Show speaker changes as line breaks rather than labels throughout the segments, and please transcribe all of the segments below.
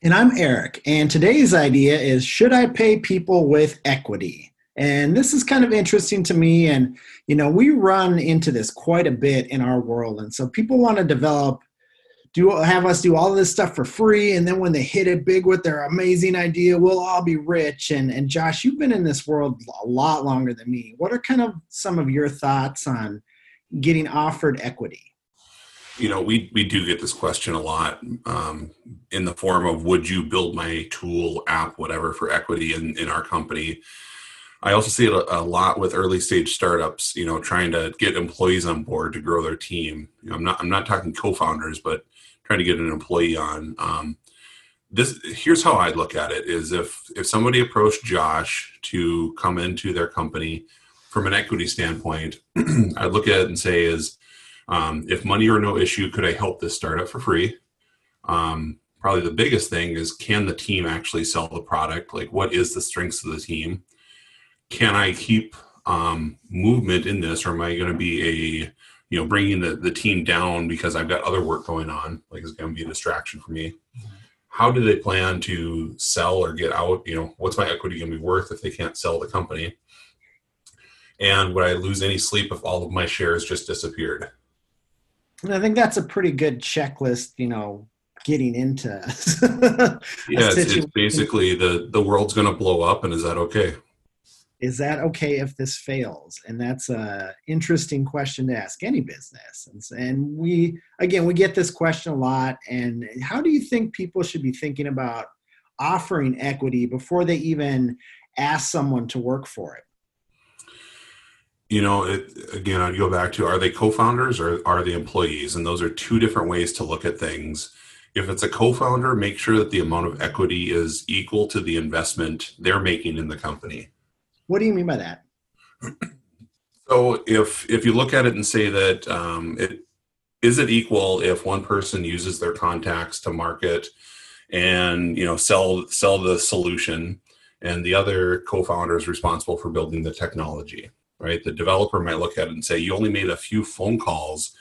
And I'm Eric. And today's idea is Should I pay people with equity? And this is kind of interesting to me. And, you know, we run into this quite a bit in our world. And so people want to develop, do have us do all this stuff for free. And then when they hit it big with their amazing idea, we'll all be rich. And, and Josh, you've been in this world a lot longer than me. What are kind of some of your thoughts on getting offered equity?
You know we we do get this question a lot um, in the form of would you build my tool app whatever for equity in in our company? I also see it a, a, lot with early stage startups you know trying to get employees on board to grow their team. You know, i'm not i'm not talking co-founders but trying to get an employee on. Um, this here's how i look at it is if if somebody approached josh to come into their company from an equity standpoint i'd look at it and say is um, if money are no issue, could I help this startup for free? Um, probably the biggest thing is can the team actually sell the product? Like, what is the strengths of the team? Can I keep um, movement in this, or am I going to be a you know bringing the, the team down because I've got other work going on? Like, it's going to be a distraction for me. How do they plan to sell or get out? You know, what's my equity going to be worth if they can't sell the company? And would I lose any sleep if all of my shares just disappeared?
And I think that's a pretty good checklist, you know, getting into.
yeah, it's, it's, basically the the world's going to blow up, and is that okay?
Is that okay if this fails? And that's a interesting question to ask any business. And, and we again we get this question a lot. And how do you think people should be thinking about offering equity before they even ask someone to work for it?
You know it, again i'd go back to are they co-founders or are they employees? And those are two different ways to look at things. If it's a co-founder make sure that the amount of equity is equal to the investment they're making in the company.
What do you mean by that?
So if if you look at it and say that um, it is it equal if one person uses their contacts to market and you know sell sell the solution and the other co-founder is responsible for building the technology right? The developer might look at it and say, you only made a few phone calls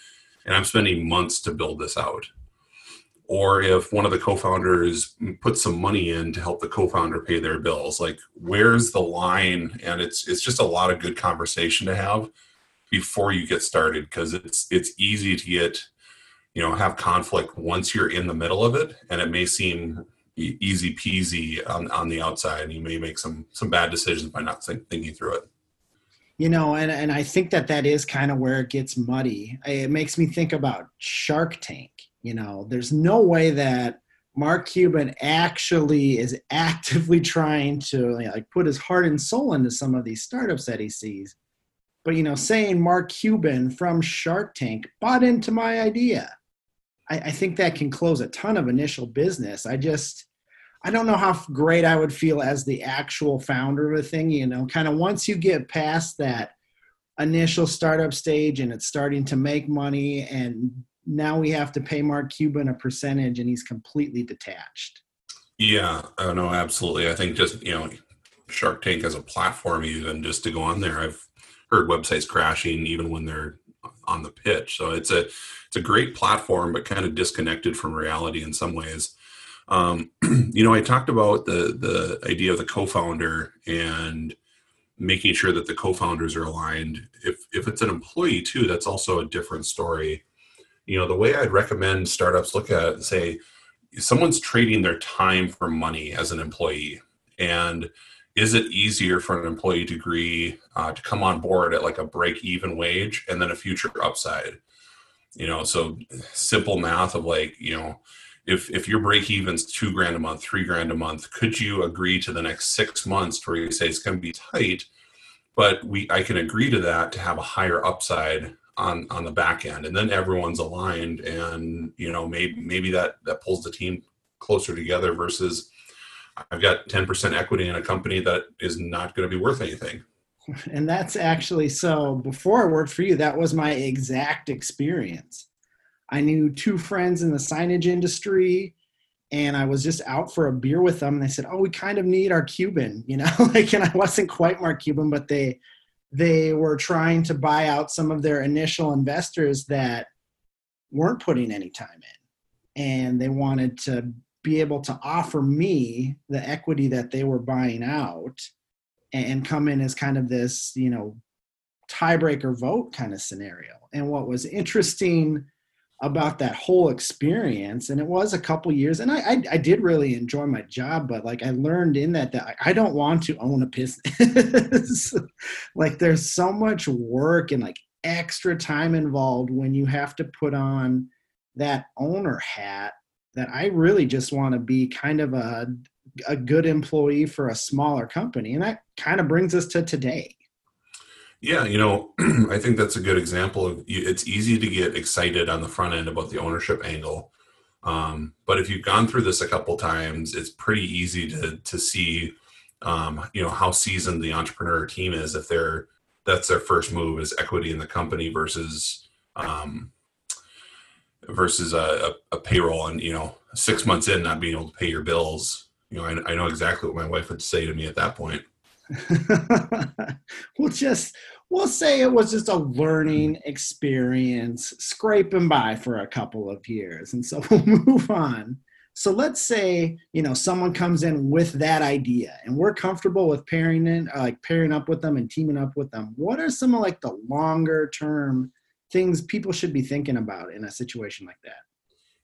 and I'm spending months to build this out. Or if one of the co-founders put some money in to help the co-founder pay their bills, like where's the line? And it's it's just a lot of good conversation to have before you get started because it's it's easy to get you know have conflict once you're in the middle of it and it may seem easy peasy on, on the outside and you may make some some bad decisions by not think, thinking through it
you know and, and i think that that is kind of where it gets muddy. It makes me think about shark tank you know? There's no way that mark cuban actually is actively trying to like put his heart and soul into some of these startups that he sees. But you know saying mark cuban from shark tank bought into my idea I, I think that can close a ton of initial business. I just I don't know how great I would feel as the actual founder of a thing. You know, kind of once you get past that initial startup stage and it's starting to make money, and now we have to pay Mark Cuban a percentage, and he's completely detached.
Yeah, oh, no, absolutely. I think just you know, Shark Tank as a platform, even just to go on there, I've heard websites crashing even when they're on the pitch. So it's a it's a great platform, but kind of disconnected from reality in some ways. Um, you know, I talked about the the idea of the co-founder and making sure that the co-founders are aligned. If if it's an employee too, that's also a different story. You know, the way I'd recommend startups look at it and say, someone's trading their time for money as an employee, and is it easier for an employee to agree uh, to come on board at like a break even wage and then a future upside? You know, so simple math of like, you know, if if your break even's two grand a month, three grand a month, could you agree to the next six months where you say it's going to be tight, but we I can agree to that to have a higher upside on on the back end, and then everyone's aligned, and you know maybe maybe that that pulls the team closer together versus I've got 10% equity in a company that is not going to be worth anything.
And that's actually so before I worked for you, that was my exact experience. I knew two friends in the signage industry and I was just out for a beer with them. And they said, "Oh, we kind of need our Cuban," you know, like, and I wasn't quite Mark Cuban, but they they were trying to buy out some of their initial investors that weren't putting any time in, and they wanted to be able to offer me the equity that they were buying out and come in as kind of this, you know, tiebreaker vote kind of scenario. And what was interesting about that whole experience and it was a couple years and I, I, I did really enjoy my job but like i learned in that that i don't want to own a business. Like there's so much work and like extra time involved when you have to put on that owner hat that i really just want to be kind of a a good employee for a smaller company and that kind of brings us to today
yeah, you know, I think that's a good example of it's easy to get excited on the front end about the ownership angle. Um, but if you've gone through this a couple times, it's pretty easy to to see, um, you know, how seasoned the entrepreneur team is if they're that's their first move is equity in the company versus um, versus a, a, a payroll and you know six months in not being able to pay your bills. You know, I, I know exactly what my wife would say to me at that point.
we'll just we'll say it was just a learning experience scraping by for a couple of years. And so we'll move on. So let's say you know someone comes in with that idea and we're comfortable with pairing in uh, like pairing up with them and teaming up with them. What are some of like the longer term things people should be thinking about in a situation like that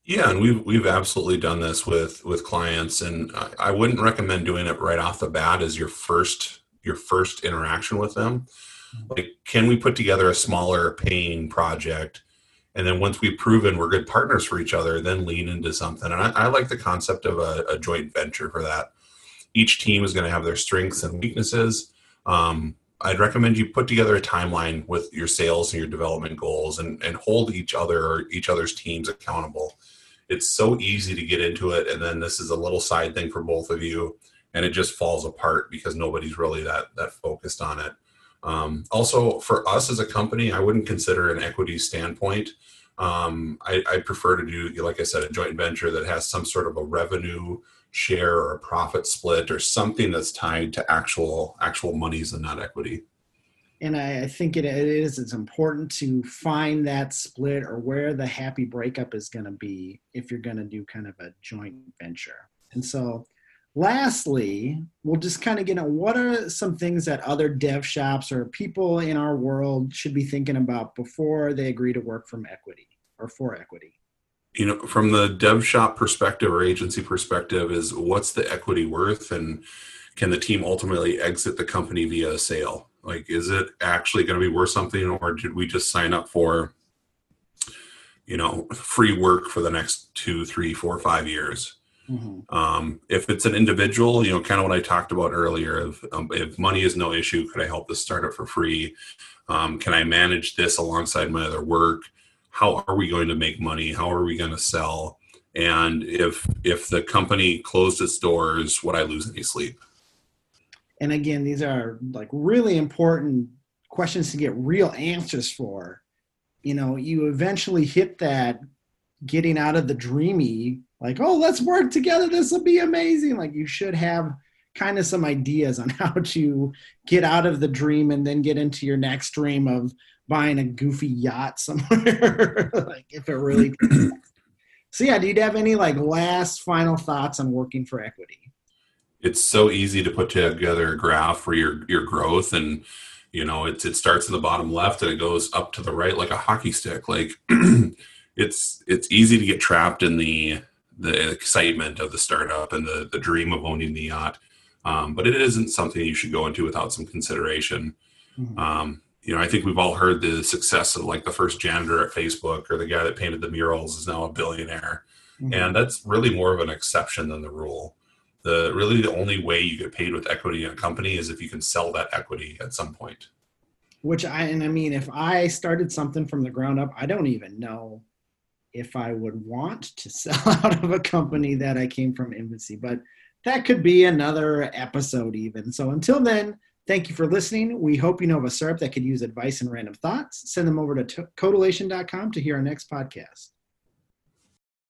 yeah, and we've we've absolutely done this with with clients, and I, I wouldn't recommend doing it right off the bat as your first your first interaction with them. Mm-hmm. Like, can we put together a smaller paying project, and then once we've proven we're good partners for each other, then lean into something. And I, I like the concept of a, a, joint venture for that. Each team is going to have their strengths and weaknesses. Um, I'd recommend you put together a timeline with your sales and your development goals, and and hold each other or each other's teams accountable it's so easy to get into it and then this is a little side thing for both of you and it just falls apart because nobody's really that that focused on it. Um, also for us as a company i wouldn't consider an equity standpoint. Um, I, I prefer to do like i said a joint venture that has some sort of a revenue share or a profit split or something that's tied to actual actual monies and not equity
and I, I think it, it is it's important to find that split or where the happy breakup is going to be if you're going to do kind of a joint venture. And so lastly we'll just kind of get at what are some things that other dev shops or people in our world should be thinking about before they agree to work from equity or for equity?
You know from the dev shop perspective or agency perspective is what's the equity worth and can the team ultimately exit the company via a sale like, is it actually going to be worth something, or did we just sign up for, you know, free work for the next two, three, four, five years? Mm-hmm. Um, if it's an individual, you know, kind of what I talked about earlier, if, um, if money is no issue, could I help this startup for free? Um, can I manage this alongside my other work? How are we going to make money? How are we going to sell? And if if the company closed its doors, would I lose any sleep?
And again these are like really important questions to get real answers for. You know you eventually hit that getting out of the dreamy like oh let's work together. This will be amazing. Like you should have kind of some ideas on how to get out of the dream and then get into your next dream of buying a goofy yacht somewhere like if it really so yeah do you have any like last final thoughts on working for equity
it's so easy to put together a graph for your your growth and you know it, it starts in the bottom left and it goes up to the right like a hockey stick. Like it's it's easy to get trapped in the the excitement of the startup and the the dream of owning the yacht. Um, but it isn't something you should go into without some consideration. Mm-hmm. um, you know i think we've all heard the success of like the first janitor at facebook or the guy that painted the murals is now a billionaire. Mm-hmm. and that's really more of an exception than the rule the really the only way you get paid with equity in a company is if you can sell that equity at some point
which i and i mean if i started something from the ground up i don't even know if i would want to sell out of a company that i came from infancy but that could be another episode, even. So until then, thank you for listening. We hope you know of a startup that could use advice and random thoughts. Send them over to codelation.com to hear our next podcast.